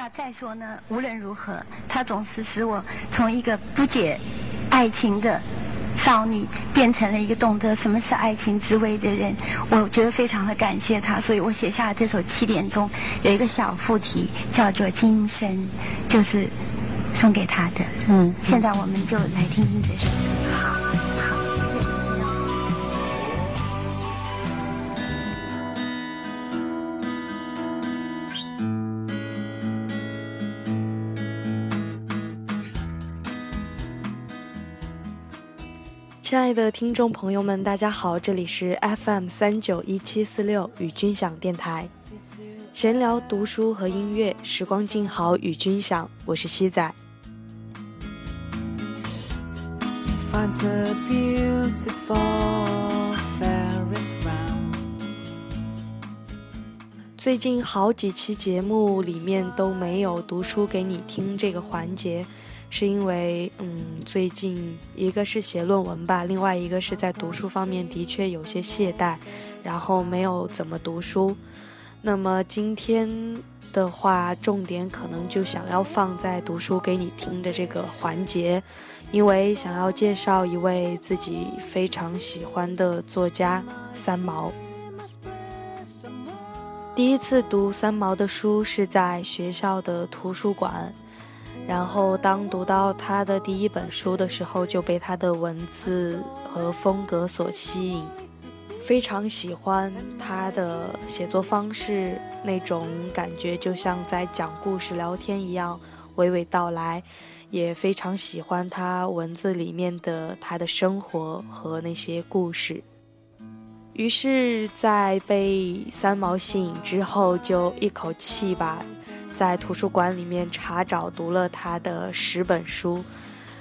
那再说呢，无论如何，他总是使我从一个不解爱情的少女，变成了一个懂得什么是爱情滋味的人。我觉得非常的感谢他，所以我写下了这首七点钟，有一个小副题叫做《今生》，就是送给他的。嗯，现在我们就来听听这首亲爱的听众朋友们，大家好，这里是 FM 三九一七四六与君享电台，闲聊读书和音乐，时光静好与君享，我是西仔。最近好几期节目里面都没有读书给你听这个环节，是因为嗯，最近一个是写论文吧，另外一个是在读书方面的确有些懈怠，然后没有怎么读书。那么今天的话，重点可能就想要放在读书给你听的这个环节，因为想要介绍一位自己非常喜欢的作家三毛。第一次读三毛的书是在学校的图书馆，然后当读到他的第一本书的时候，就被他的文字和风格所吸引，非常喜欢他的写作方式，那种感觉就像在讲故事聊天一样，娓娓道来，也非常喜欢他文字里面的他的生活和那些故事。于是，在被三毛吸引之后，就一口气把在图书馆里面查找读了他的十本书。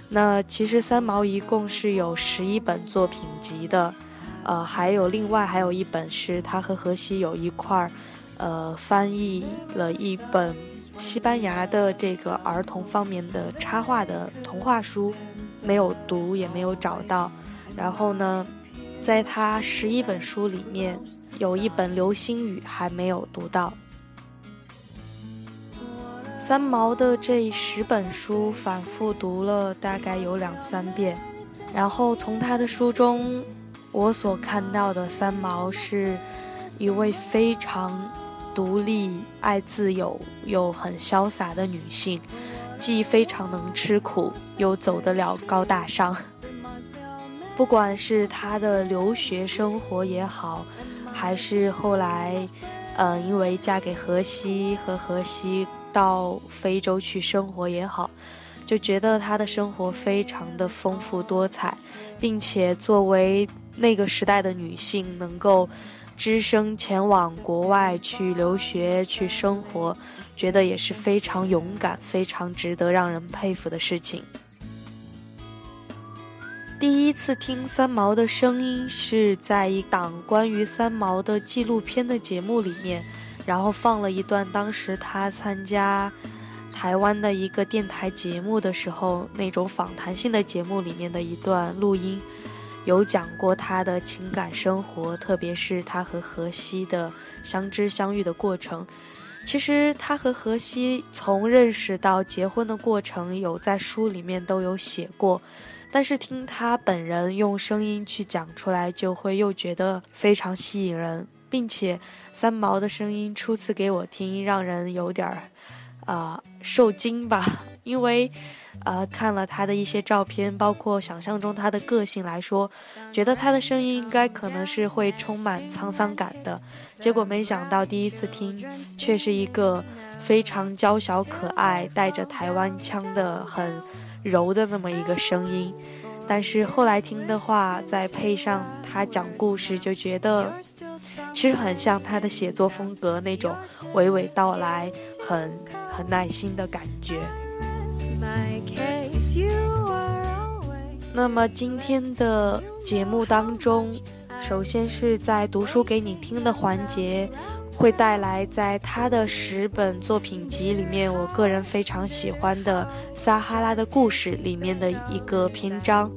那其实三毛一共是有十一本作品集的，呃，还有另外还有一本是他和荷西有一块儿，呃，翻译了一本西班牙的这个儿童方面的插画的童话书，没有读也没有找到。然后呢？在他十一本书里面，有一本《流星雨》还没有读到。三毛的这十本书反复读了大概有两三遍，然后从他的书中，我所看到的三毛是一位非常独立、爱自由又很潇洒的女性，既非常能吃苦，又走得了高大上。不管是她的留学生活也好，还是后来，呃，因为嫁给荷西和荷西到非洲去生活也好，就觉得她的生活非常的丰富多彩，并且作为那个时代的女性，能够只身前往国外去留学去生活，觉得也是非常勇敢、非常值得让人佩服的事情。第一次听三毛的声音是在一档关于三毛的纪录片的节目里面，然后放了一段当时他参加台湾的一个电台节目的时候那种访谈性的节目里面的一段录音，有讲过他的情感生活，特别是他和荷西的相知相遇的过程。其实他和荷西从认识到结婚的过程，有在书里面都有写过。但是听他本人用声音去讲出来，就会又觉得非常吸引人，并且三毛的声音初次给我听，让人有点儿啊、受惊吧。因为呃看了他的一些照片，包括想象中他的个性来说，觉得他的声音应该可能是会充满沧桑感的。结果没想到第一次听，却是一个非常娇小可爱、带着台湾腔的很。柔的那么一个声音，但是后来听的话，再配上他讲故事，就觉得其实很像他的写作风格那种娓娓道来、很很耐心的感觉。那么今天的节目当中，首先是在读书给你听的环节。会带来在他的十本作品集里面我个人非常喜欢的撒哈拉的故事里面的一个篇章。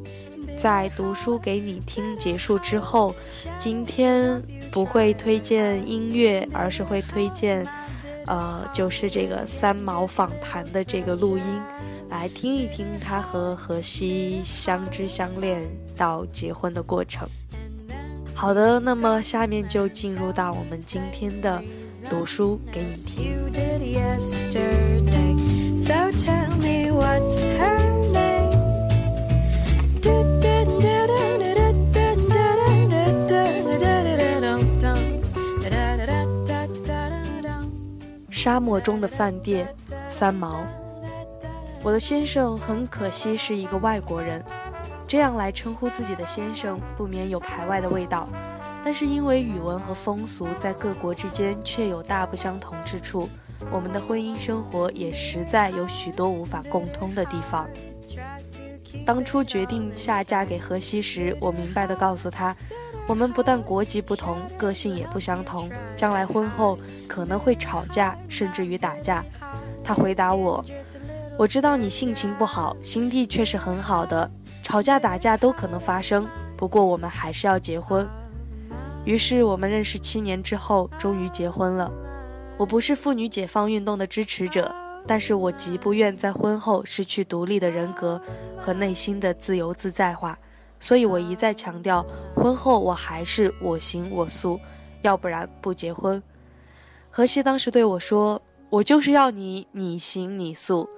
在读书给你听结束之后今天不会推荐音乐而是会推荐呃就是这个三毛访谈的这个录音来听一听他和荷西相知相恋到结婚的过程。好的那么下面就进入到我们今天的读书给你听。沙漠中的饭店三毛。我的先生很可惜是一个外国人这样来称呼自己的先生，不免有排外的味道。但是因为语文和风俗在各国之间确有大不相同之处，我们的婚姻生活也实在有许多无法共通的地方。当初决定下嫁给荷西时，我明白地告诉他，我们不但国籍不同，个性也不相同，将来婚后可能会吵架，甚至于打架。他回答我：“我知道你性情不好，心地却是很好的，吵架打架都可能发生，不过我们还是要结婚。”于是我们认识七年之后，终于结婚了。我不是妇女解放运动的支持者，但是我极不愿在婚后失去独立的人格和内心的自由自在化，所以我一再强调，婚后我还是我行我素，要不然不结婚。荷西当时对我说：“我就是要你你行你素，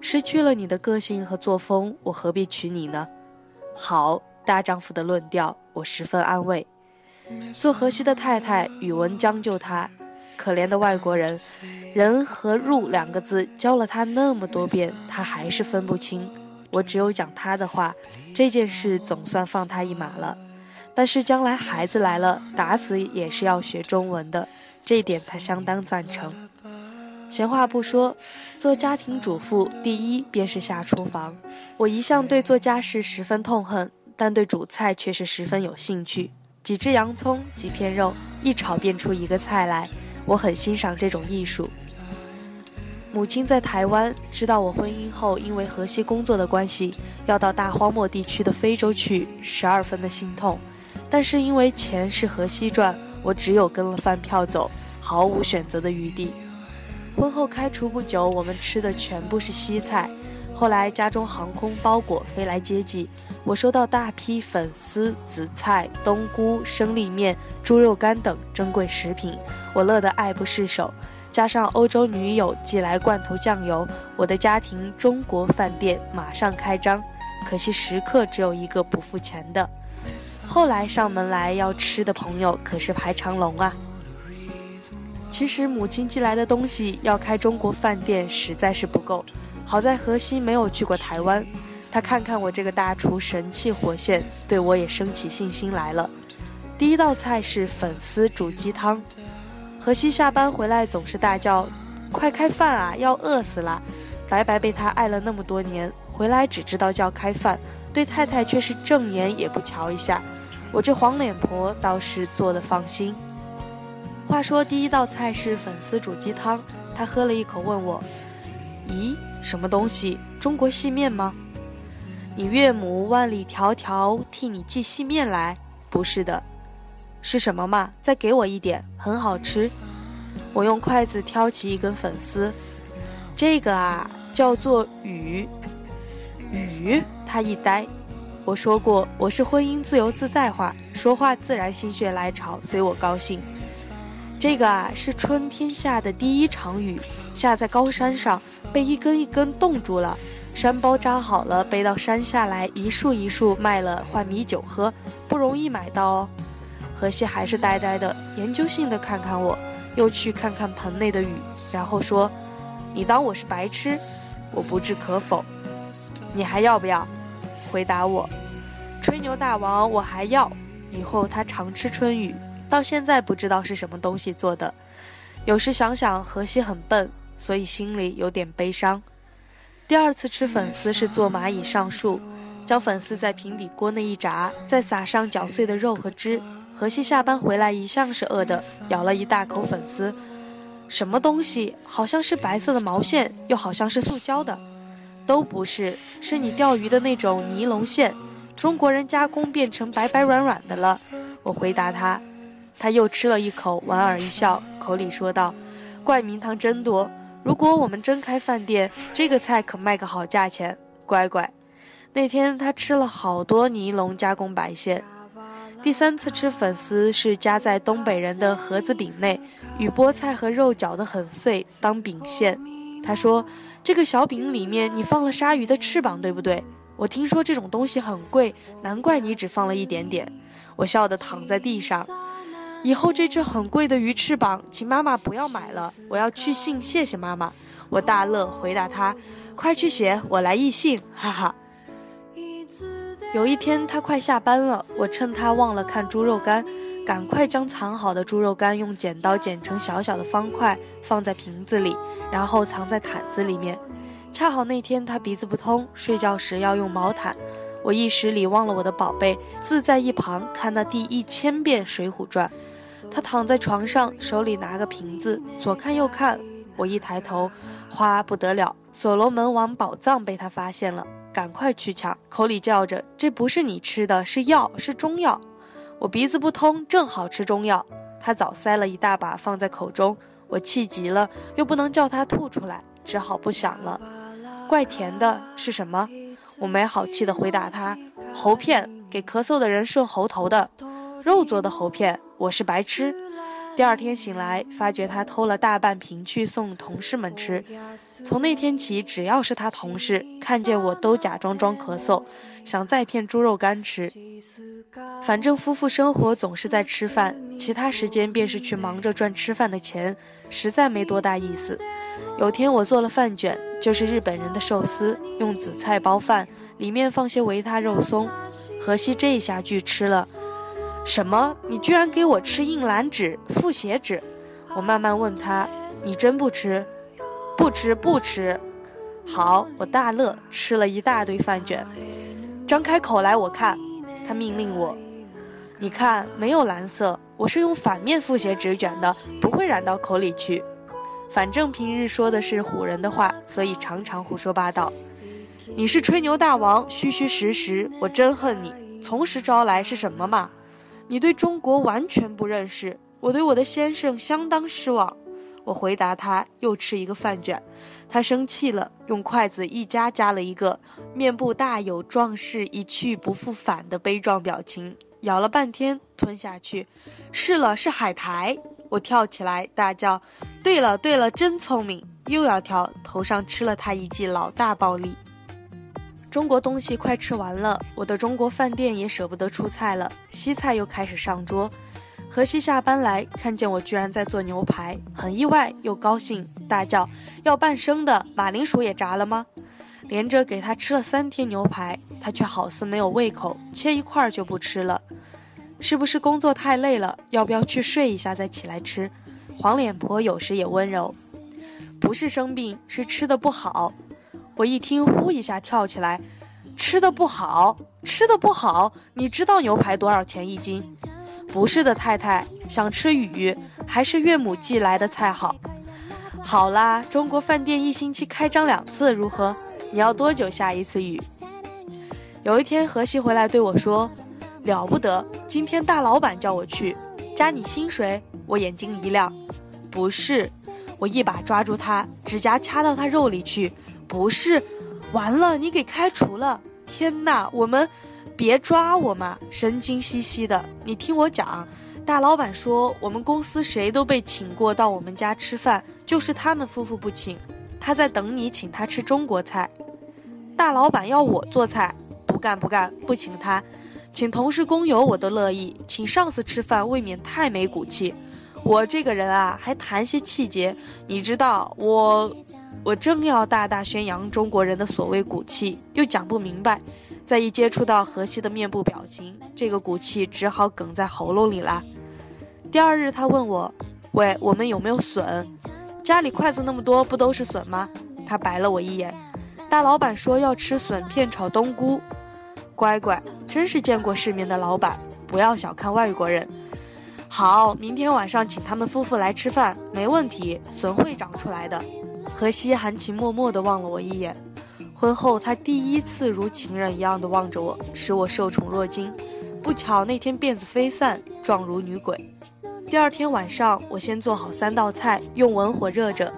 失去了你的个性和作风，我何必娶你呢？”好，大丈夫的论调，我十分安慰。做荷西的太太，语文将就他。可怜的外国人，人和入两个字教了他那么多遍，他还是分不清。我只有讲他的话，这件事总算放他一马了。但是将来孩子来了，打死也是要学中文的，这一点他相当赞成。闲话不说，做家庭主妇，第一便是下厨房。我一向对做家事十分痛恨，但对煮菜却是十分有兴趣。几只洋葱，几片肉，一炒便出一个菜来。我很欣赏这种艺术。母亲在台湾，知道我婚姻后，因为河西工作的关系，要到大荒漠地区的非洲去，十二分的心痛。但是因为钱是河西赚，我只有跟了饭票走，毫无选择的余地。婚后开除不久，我们吃的全部是西菜。后来家中航空包裹飞来接济，我收到大批粉丝、紫菜、冬菇、生力面、猪肉干等珍贵食品，我乐得爱不释手。加上欧洲女友寄来罐头酱油，我的家庭中国饭店马上开张。可惜食客只有一个不付钱的。后来上门来要吃的朋友可是排长龙啊。其实母亲寄来的东西要开中国饭店实在是不够。好在荷西没有去过台湾，他看看我这个大厨神气活现，对我也升起信心来了。第一道菜是粉丝煮鸡汤，荷西下班回来总是大叫：“快开饭啊，要饿死了！”白白被他爱了那么多年，回来只知道叫开饭，对太太却是正眼也不瞧一下。我这黄脸婆倒是做的放心。话说第一道菜是粉丝煮鸡汤，他喝了一口问我：“咦？”什么东西？中国细面吗？你岳母万里迢迢替你寄细面来？不是的，是什么嘛？再给我一点，很好吃。我用筷子挑起一根粉丝，这个啊叫做鱼。鱼？他一呆。我说过，我是婚姻自由自在话，说话自然心血来潮，随我高兴。这个啊是春天下的第一场雨，下在高山上，被一根一根冻住了。山包扎好了，背到山下来，一束一束卖了换米酒喝，不容易买到哦。荷西还是呆呆的，研究性的看看我，又去看看盆内的雨，然后说：“你当我是白痴？我不置可否。你还要不要？”回答我：“吹牛大王，我还要。以后他常吃春雨。”到现在不知道是什么东西做的，有时想想荷西很笨，所以心里有点悲伤。第二次吃粉丝是做蚂蚁上树，将粉丝在平底锅内一炸，再撒上搅碎的肉和汁。荷西下班回来一向是饿的，咬了一大口粉丝，什么东西？好像是白色的毛线，又好像是塑胶的，都不是，是你钓鱼的那种尼龙线，中国人加工变成白白软软的了。我回答他。他又吃了一口，莞尔一笑，口里说道：“怪名堂真多。如果我们真开饭店，这个菜可卖个好价钱。乖乖，那天他吃了好多尼龙加工白线。第三次吃粉丝是夹在东北人的盒子饼内，与菠菜和肉搅得很碎当饼馅。他说：“这个小饼里面你放了鲨鱼的翅膀，对不对？我听说这种东西很贵，难怪你只放了一点点。”我笑得躺在地上。以后这只很贵的鱼翅膀，请妈妈不要买了，我要去信谢谢妈妈。我大乐，回答他：“快去写，我来译信。”哈哈。有一天他快下班了，我趁他忘了看猪肉干，赶快将藏好的猪肉干用剪刀剪成小小的方块，放在瓶子里，然后藏在毯子里面。恰好那天他鼻子不通，睡觉时要用毛毯。我一时里忘了我的宝贝，自在一旁看那第一千遍《水浒传》。他躺在床上，手里拿个瓶子，左看右看。我一抬头，哗，不得了！所罗门王宝藏被他发现了，赶快去抢，口里叫着：“这不是你吃的，是药，是中药。”我鼻子不通，正好吃中药。他早塞了一大把放在口中，我气急了，又不能叫他吐出来，只好不想了。怪甜的，是什么？我没好气地回答他：“喉片，给咳嗽的人顺喉头的，肉做的喉片。”我是白痴。第二天醒来，发觉他偷了大半瓶去送同事们吃。从那天起，只要是他同事看见我，都假装装咳嗽，想再骗猪肉干吃。反正夫妇生活总是在吃饭，其他时间便是去忙着赚吃饭的钱，实在没多大意思。有天我做了饭卷，就是日本人的寿司，用紫菜包饭，里面放些维他肉松。荷西这一下拒吃了。什么？你居然给我吃硬蓝纸、复写纸？我慢慢问他：“你真不吃？不吃，不吃。”好，我大乐，吃了一大堆饭卷。张开口来，我看。他命令我：“你看，没有蓝色，我是用反面复写纸卷的，不会染到口里去。反正平日说的是唬人的话，所以常常胡说八道。你是吹牛大王，虚虚实实，我真恨你。从实招来是什么嘛？”你对中国完全不认识，我对我的先生相当失望。我回答他，又吃一个饭卷。他生气了，用筷子一夹夹了一个，面部大有壮士一去不复返的悲壮表情，咬了半天吞下去。是了，是海苔。我跳起来大叫：“对了对了，真聪明！”又要跳，头上吃了他一记老大暴力。中国东西快吃完了，我的中国饭店也舍不得出菜了，西菜又开始上桌。荷西下班来看见我居然在做牛排，很意外又高兴，大叫：“要半生的，马铃薯也炸了吗？”连着给他吃了三天牛排，他却好似没有胃口，切一块就不吃了。是不是工作太累了？要不要去睡一下再起来吃？黄脸婆有时也温柔，不是生病，是吃的不好。我一听，呼一下跳起来，吃的不好，吃的不好。你知道牛排多少钱一斤？不是的，太太，想吃鱼，还是岳母寄来的菜好。好啦，中国饭店一星期开张两次，如何？你要多久下一次雨？有一天，荷西回来对我说：“了不得，今天大老板叫我去，加你薪水。”我眼睛一亮，不是，我一把抓住他，指甲掐到他肉里去。不是，完了，你给开除了！天哪，我们，别抓我嘛，神经兮兮的。你听我讲，大老板说我们公司谁都被请过到我们家吃饭，就是他们夫妇不请，他在等你请他吃中国菜。大老板要我做菜，不干不干，不请他，请同事工友我都乐意，请上司吃饭未免太没骨气。我这个人啊，还谈些气节，你知道我。我正要大大宣扬中国人的所谓骨气，又讲不明白，再一接触到荷西的面部表情，这个骨气只好哽在喉咙里啦。第二日，他问我：“喂，我们有没有笋？家里筷子那么多，不都是笋吗？”他白了我一眼。大老板说要吃笋片炒冬菇。乖乖，真是见过世面的老板，不要小看外国人。好，明天晚上请他们夫妇来吃饭，没问题，笋会长出来的。荷西含情脉脉地望了我一眼，婚后他第一次如情人一样的望着我，使我受宠若惊。不巧那天辫子飞散，状如女鬼。第二天晚上，我先做好三道菜，用文火热着，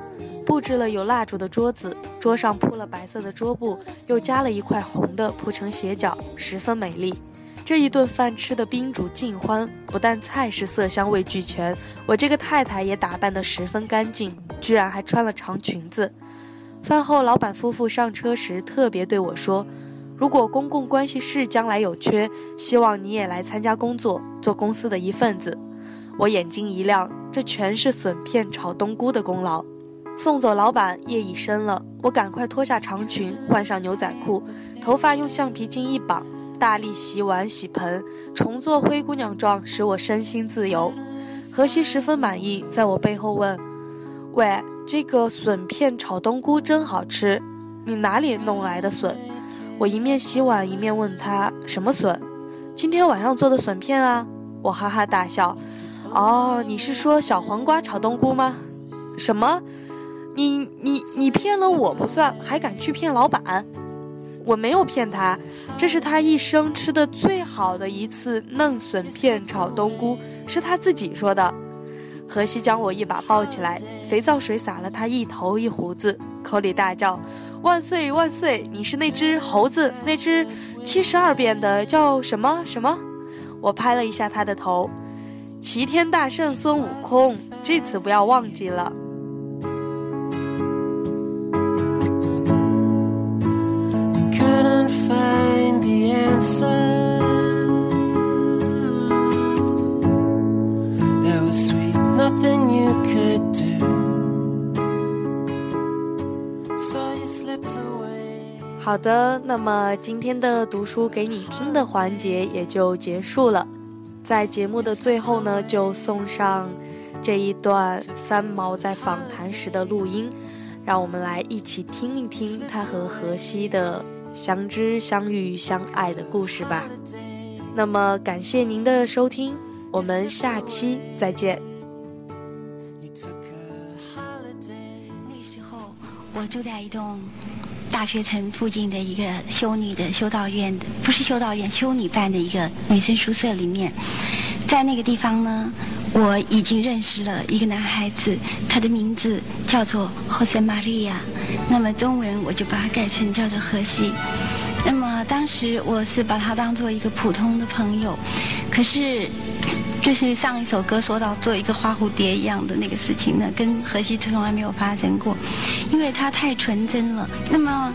布置了有蜡烛的桌子，桌上铺了白色的桌布，又加了一块红的铺成斜角，十分美丽。这一顿饭吃的宾主尽欢，不但菜式色香味俱全，我这个太太也打扮得十分干净，居然还穿了长裙子。饭后，老板夫妇上车时特别对我说：“如果公共关系室将来有缺，希望你也来参加工作，做公司的一份子。”我眼睛一亮，这全是笋片炒冬菇的功劳。送走老板，夜已深了，我赶快脱下长裙，换上牛仔裤，头发用橡皮筋一绑，大力洗碗洗盆，重做灰姑娘状，使我身心自由。荷西十分满意，在我背后问：“喂，这个笋片炒冬菇真好吃，你哪里弄来的笋？”我一面洗碗一面问他：“什么笋？今天晚上做的笋片啊！”我哈哈大笑。哦，你是说小黄瓜炒冬菇吗？什么？你你你骗了我不算，还敢去骗老板？我没有骗他，这是他一生吃的最好的一次嫩笋片炒冬菇，是他自己说的。荷西将我一把抱起来，肥皂水洒了他一头一胡子，口里大叫：“万岁万岁！你是那只猴子，那只七十二变的叫什么什么？”我拍了一下他的头。齐天大圣孙悟空，这次不要忘记了。好的，那么今天的读书给你听的环节也就结束了。在节目的最后呢，就送上这一段三毛在访谈时的录音，让我们来一起听一听他和荷西的相知、相遇、相爱的故事吧。那么感谢您的收听，我们下期再见。那时候我住在一栋大学城附近的一个修女的修道院的，不是修道院，修女办的一个女生宿舍里面。在那个地方呢，我已经认识了一个男孩子，他的名字叫做 Jose Maria，那么中文我就把它改成叫做荷西。那么当时我是把他当做一个普通的朋友，可是就是上一首歌说到做一个花蝴蝶一样的那个事情呢，跟荷西从来没有发生过，因为他太纯真了。那么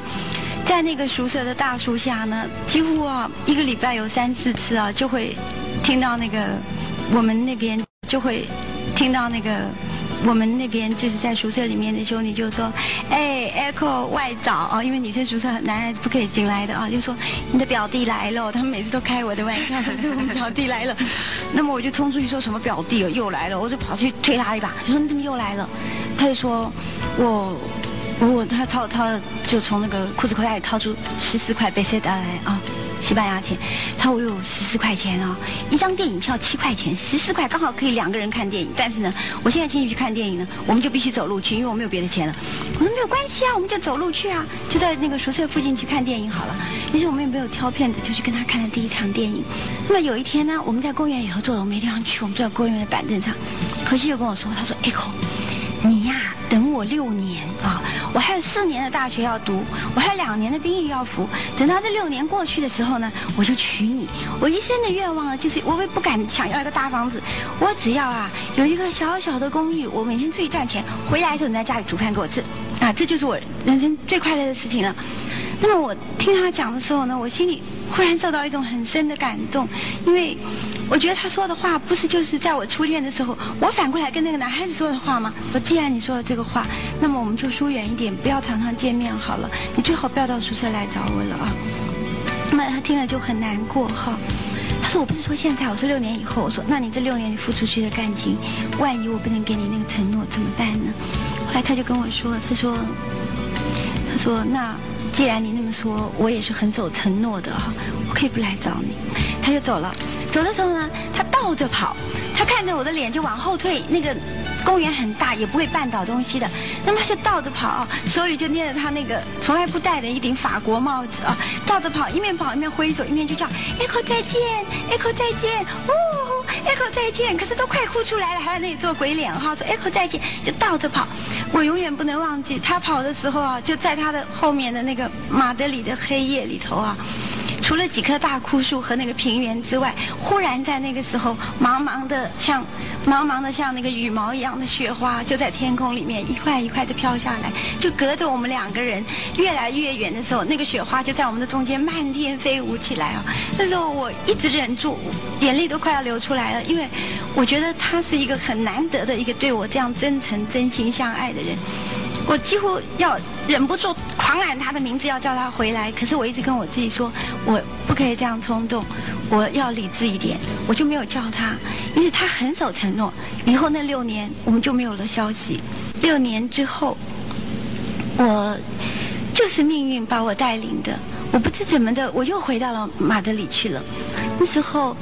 在那个宿舍的大树下呢，几乎啊一个礼拜有三四次啊，就会听到那个我们那边就会听到那个。我们那边就是在宿舍里面的兄弟就说：“哎，Echo 外早啊，因为女生宿舍男孩子不可以进来的啊，就说你的表弟来了。他们每次都开我的玩笑，说是我们表弟来了。那么我就冲出去说什么表弟哦又来了，我就跑去推他一把，就说你怎么又来了？他就说我我他掏他就从那个裤子口袋里掏出十四块贝塞达来啊。西班牙钱，他说我有十四块钱啊，一张电影票七块钱，十四块刚好可以两个人看电影。但是呢，我现在请你去看电影呢，我们就必须走路去，因为我没有别的钱了。我说没有关系啊，我们就走路去啊，就在那个宿舍附近去看电影好了。于是我们也没有挑片子，就去跟他看了第一场电影。那么有一天呢，我们在公园里头坐着，我没地方去，我们坐在公园的板凳上。何西就跟我说，他说：“Echo，你呀，等六年啊，我还有四年的大学要读，我还有两年的兵役要服。等到这六年过去的时候呢，我就娶你。我一生的愿望呢，就是我也不敢想要一个大房子，我只要啊有一个小小的公寓，我每天出去赚钱，回来的时候你在家里煮饭给我吃，啊，这就是我人生最快乐的事情了。那我听他讲的时候呢，我心里忽然受到一种很深的感动，因为我觉得他说的话不是就是在我初恋的时候，我反过来跟那个男孩子说的话吗？我既然你说了这个话，那么我们就疏远一点，不要常常见面好了。你最好不要到宿舍来找我了啊。那么他听了就很难过哈。他说：“我不是说现在，我说六年以后。”我说：“那你这六年你付出去的感情，万一我不能给你那个承诺怎么办呢？”后来他就跟我说：“他说，他说那既然你那么说，我也是很守承诺的哈，我可以不来找你。”他就走了。走的时候呢，他倒着跑，他看着我的脸就往后退。那个公园很大，也不会绊倒东西的。那么他就倒着跑，手里就捏着他那个从来不戴的一顶法国帽子啊，倒着跑，一面跑一面挥手，一面就叫 “Echo 再见，Echo 再见，哦 Echo 再见，可是都快哭出来了，还在那里做鬼脸哈，说 Echo 再见，就倒着跑。我永远不能忘记他跑的时候啊，就在他的后面的那个马德里的黑夜里头啊。除了几棵大枯树和那个平原之外，忽然在那个时候，茫茫的像茫茫的像那个羽毛一样的雪花，就在天空里面一块一块的飘下来，就隔着我们两个人越来越远的时候，那个雪花就在我们的中间漫天飞舞起来啊！那时候我一直忍住，眼泪都快要流出来了，因为我觉得他是一个很难得的一个对我这样真诚、真心相爱的人。我几乎要忍不住狂喊他的名字，要叫他回来。可是我一直跟我自己说，我不可以这样冲动，我要理智一点，我就没有叫他。因为他很守承诺，以后那六年我们就没有了消息。六年之后，我就是命运把我带领的，我不知怎么的，我又回到了马德里去了。那时候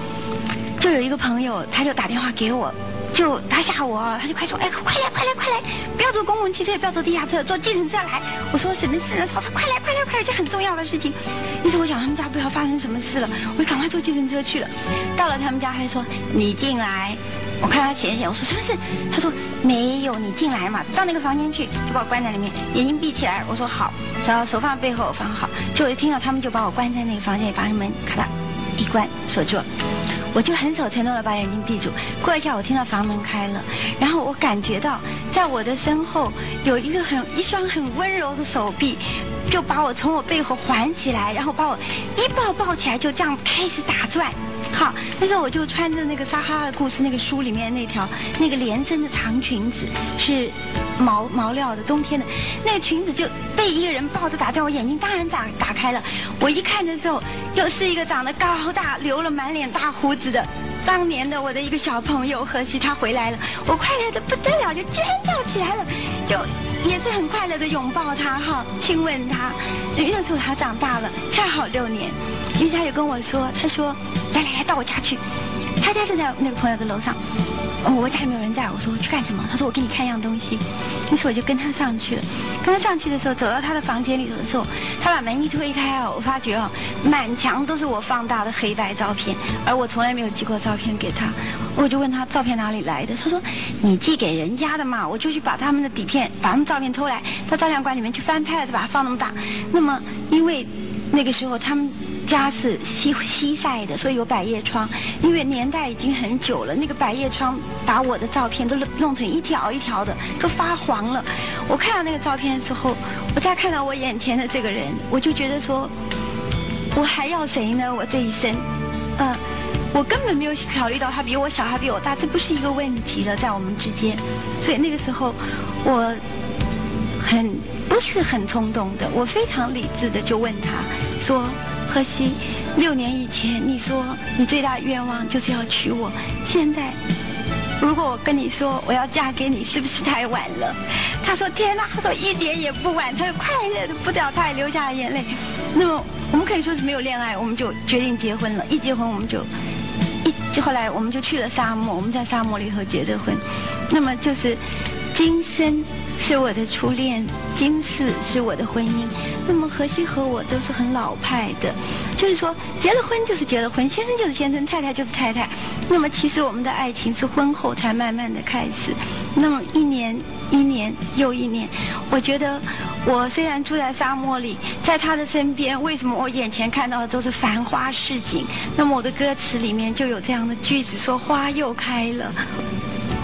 就有一个朋友，他就打电话给我。就他吓我，他就快说，哎，快来快来快来，不要坐公共汽车，不要坐地下车，坐计程车来。我说什么事呢？他说快来快来快来，这很重要的事情。于是我想他们家不要发生什么事了，我就赶快坐计程车去了。到了他们家，他说你进来。我看他显显，我说什么事？他说没有，你进来嘛，到那个房间去，就把我关在里面，眼睛闭起来。我说好，然后手放背后放好，就我一听到他们就把我关在那个房间里，把门咔嗒一关锁住。我就很守承诺的把眼睛闭住。过一下，我听到房门开了，然后我感觉到在我的身后有一个很一双很温柔的手臂，就把我从我背后环起来，然后把我一抱抱起来，就这样开始打转。好，那时候我就穿着那个《撒哈拉故事》那个书里面那条那个连身的长裙子，是毛毛料的，冬天的，那个裙子就被一个人抱着打转，我眼睛当然打打开了。我一看的时候，又是一个长得高大、留了满脸大胡子的当年的我的一个小朋友何西，他回来了，我快乐的不得了，就尖叫起来了，就也是很快乐的拥抱他哈，亲吻他。那时候他长大了，恰好六年，于是他就跟我说，他说。来来来，到我家去。他家就在那个朋友的楼上。我家里没有人在。我说我去干什么？他说我给你看一样东西。于是我就跟他上去了。跟他上去的时候，走到他的房间里头的时候，他把门一推开哦，我发觉哦，满墙都是我放大的黑白照片，而我从来没有寄过照片给他。我就问他照片哪里来的？他说你寄给人家的嘛。我就去把他们的底片，把他们照片偷来，到照相馆里面去翻拍了，就把它放那么大。那么因为那个时候他们。家是西西晒的，所以有百叶窗。因为年代已经很久了，那个百叶窗把我的照片都弄成一条一条的，都发黄了。我看到那个照片的时候，我再看到我眼前的这个人，我就觉得说，我还要谁呢？我这一生，嗯，我根本没有考虑到他比我小，还比我大，这不是一个问题了，在我们之间。所以那个时候，我很不是很冲动的，我非常理智的就问他说。何西，六年以前你说你最大的愿望就是要娶我，现在如果我跟你说我要嫁给你，是不是太晚了？他说天哪，他说一点也不晚，他快乐的不得了，他也流下了眼泪。那么我们可以说是没有恋爱，我们就决定结婚了。一结婚我们就一，就后来我们就去了沙漠，我们在沙漠里头结的婚。那么就是今生。是我的初恋，今世是我的婚姻。那么荷西和我都是很老派的，就是说结了婚就是结了婚，先生就是先生，太太就是太太。那么其实我们的爱情是婚后才慢慢的开始。那么一年一年又一年，我觉得我虽然住在沙漠里，在他的身边，为什么我眼前看到的都是繁花似锦？那么我的歌词里面就有这样的句子说：花又开了。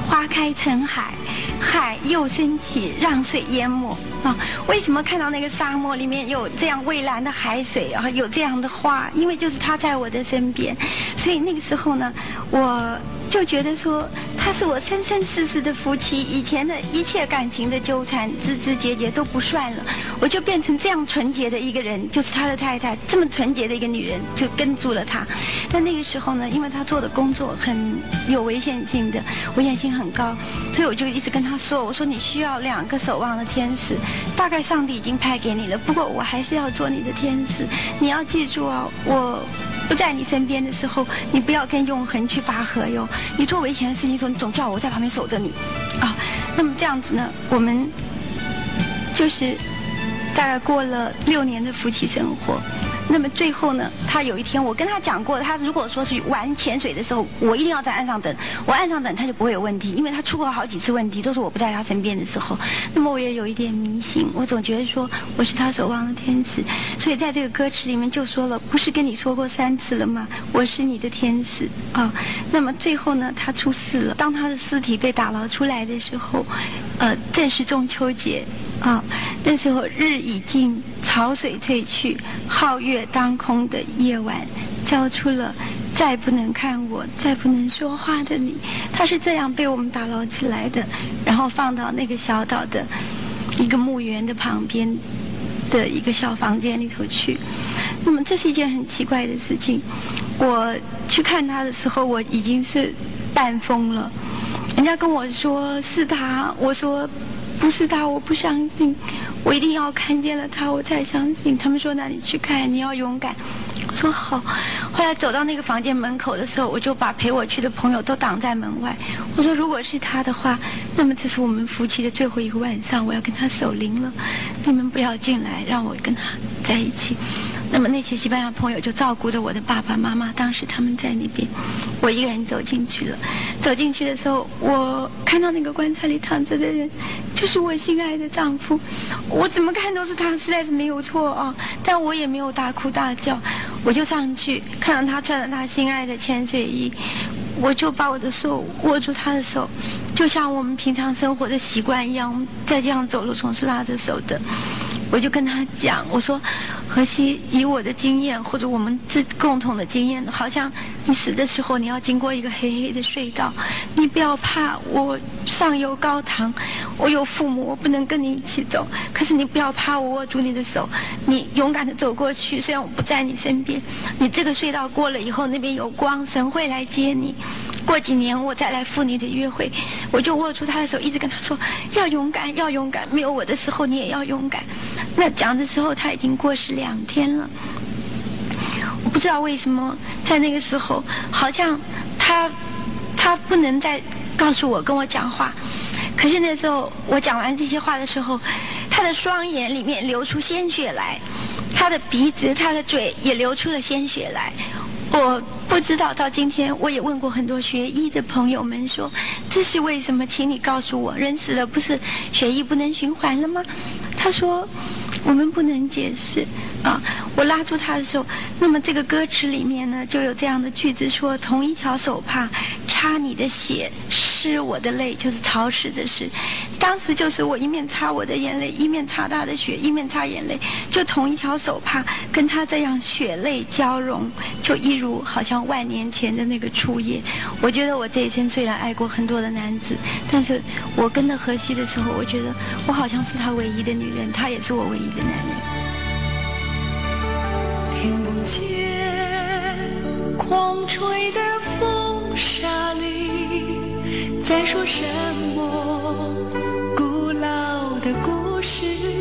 花开成海，海又升起，让水淹没啊！为什么看到那个沙漠里面有这样蔚蓝的海水啊？有这样的花？因为就是他在我的身边，所以那个时候呢，我。就觉得说他是我生生世世的夫妻，以前的一切感情的纠缠、枝枝节节都不算了，我就变成这样纯洁的一个人，就是他的太太，这么纯洁的一个女人就跟住了他。但那个时候呢，因为他做的工作很有危险性的，危险性很高，所以我就一直跟他说：“我说你需要两个守望的天使，大概上帝已经派给你了，不过我还是要做你的天使，你要记住啊，我。”不在你身边的时候，你不要跟永恒去拔河哟。你做危险的事情的时候，你总叫我在旁边守着你，啊。那么这样子呢，我们就是大概过了六年的夫妻生活。那么最后呢，他有一天我跟他讲过，他如果说是玩潜水的时候，我一定要在岸上等，我岸上等他就不会有问题，因为他出过好几次问题，都是我不在他身边的时候。那么我也有一点迷信，我总觉得说我是他守望的天使，所以在这个歌词里面就说了，不是跟你说过三次了吗？我是你的天使啊。那么最后呢，他出事了，当他的尸体被打捞出来的时候，呃，正是中秋节。啊，那时候日已尽，潮水退去，皓月当空的夜晚，交出了再不能看我、再不能说话的你。他是这样被我们打捞起来的，然后放到那个小岛的一个墓园的旁边的一个小房间里头去。那么这是一件很奇怪的事情。我去看他的时候，我已经是半疯了。人家跟我说是他，我说。不是他，我不相信，我一定要看见了他，我才相信。他们说：“那你去看，你要勇敢。”我说：“好。”后来走到那个房间门口的时候，我就把陪我去的朋友都挡在门外。我说：“如果是他的话，那么这是我们夫妻的最后一个晚上，我要跟他守灵了。你们不要进来，让我跟他在一起。”那么那些西班牙朋友就照顾着我的爸爸妈妈，当时他们在那边，我一个人走进去了。走进去的时候，我看到那个棺材里躺着的人，就是我心爱的丈夫。我怎么看都是他，实在是没有错啊！但我也没有大哭大叫，我就上去看到他穿着他心爱的潜水衣，我就把我的手握住他的手，就像我们平常生活的习惯一样，在这样走路总是拉着手的。我就跟他讲，我说，荷西，以我的经验或者我们自共同的经验，好像你死的时候你要经过一个黑黑的隧道，你不要怕，我上有高堂，我有父母，我不能跟你一起走，可是你不要怕，我握住你的手，你勇敢的走过去，虽然我不在你身边，你这个隧道过了以后，那边有光，神会来接你。过几年我再来赴你的约会，我就握住他的手，一直跟他说要勇敢，要勇敢。没有我的时候，你也要勇敢。那讲的时候他已经过世两天了，我不知道为什么在那个时候，好像他他不能再告诉我跟我讲话。可是那时候我讲完这些话的时候，他的双眼里面流出鲜血来，他的鼻子、他的嘴也流出了鲜血来。我不知道，到今天我也问过很多学医的朋友们，说这是为什么？请你告诉我，人死了不是血液不能循环了吗？他说我们不能解释啊。我拉住他的时候，那么这个歌词里面呢，就有这样的句子说：同一条手帕擦你的血，湿我的泪，就是潮湿的湿。当时就是我一面擦我的眼泪，一面擦他的血，一面擦眼泪，就同一条手帕跟他这样血泪交融，就一如好像万年前的那个初夜。我觉得我这一生虽然爱过很多的男子，但是我跟着荷西的时候，我觉得我好像是他唯一的女人，他也是我唯一的男人。间狂吹的风沙里在说什么古老的故事。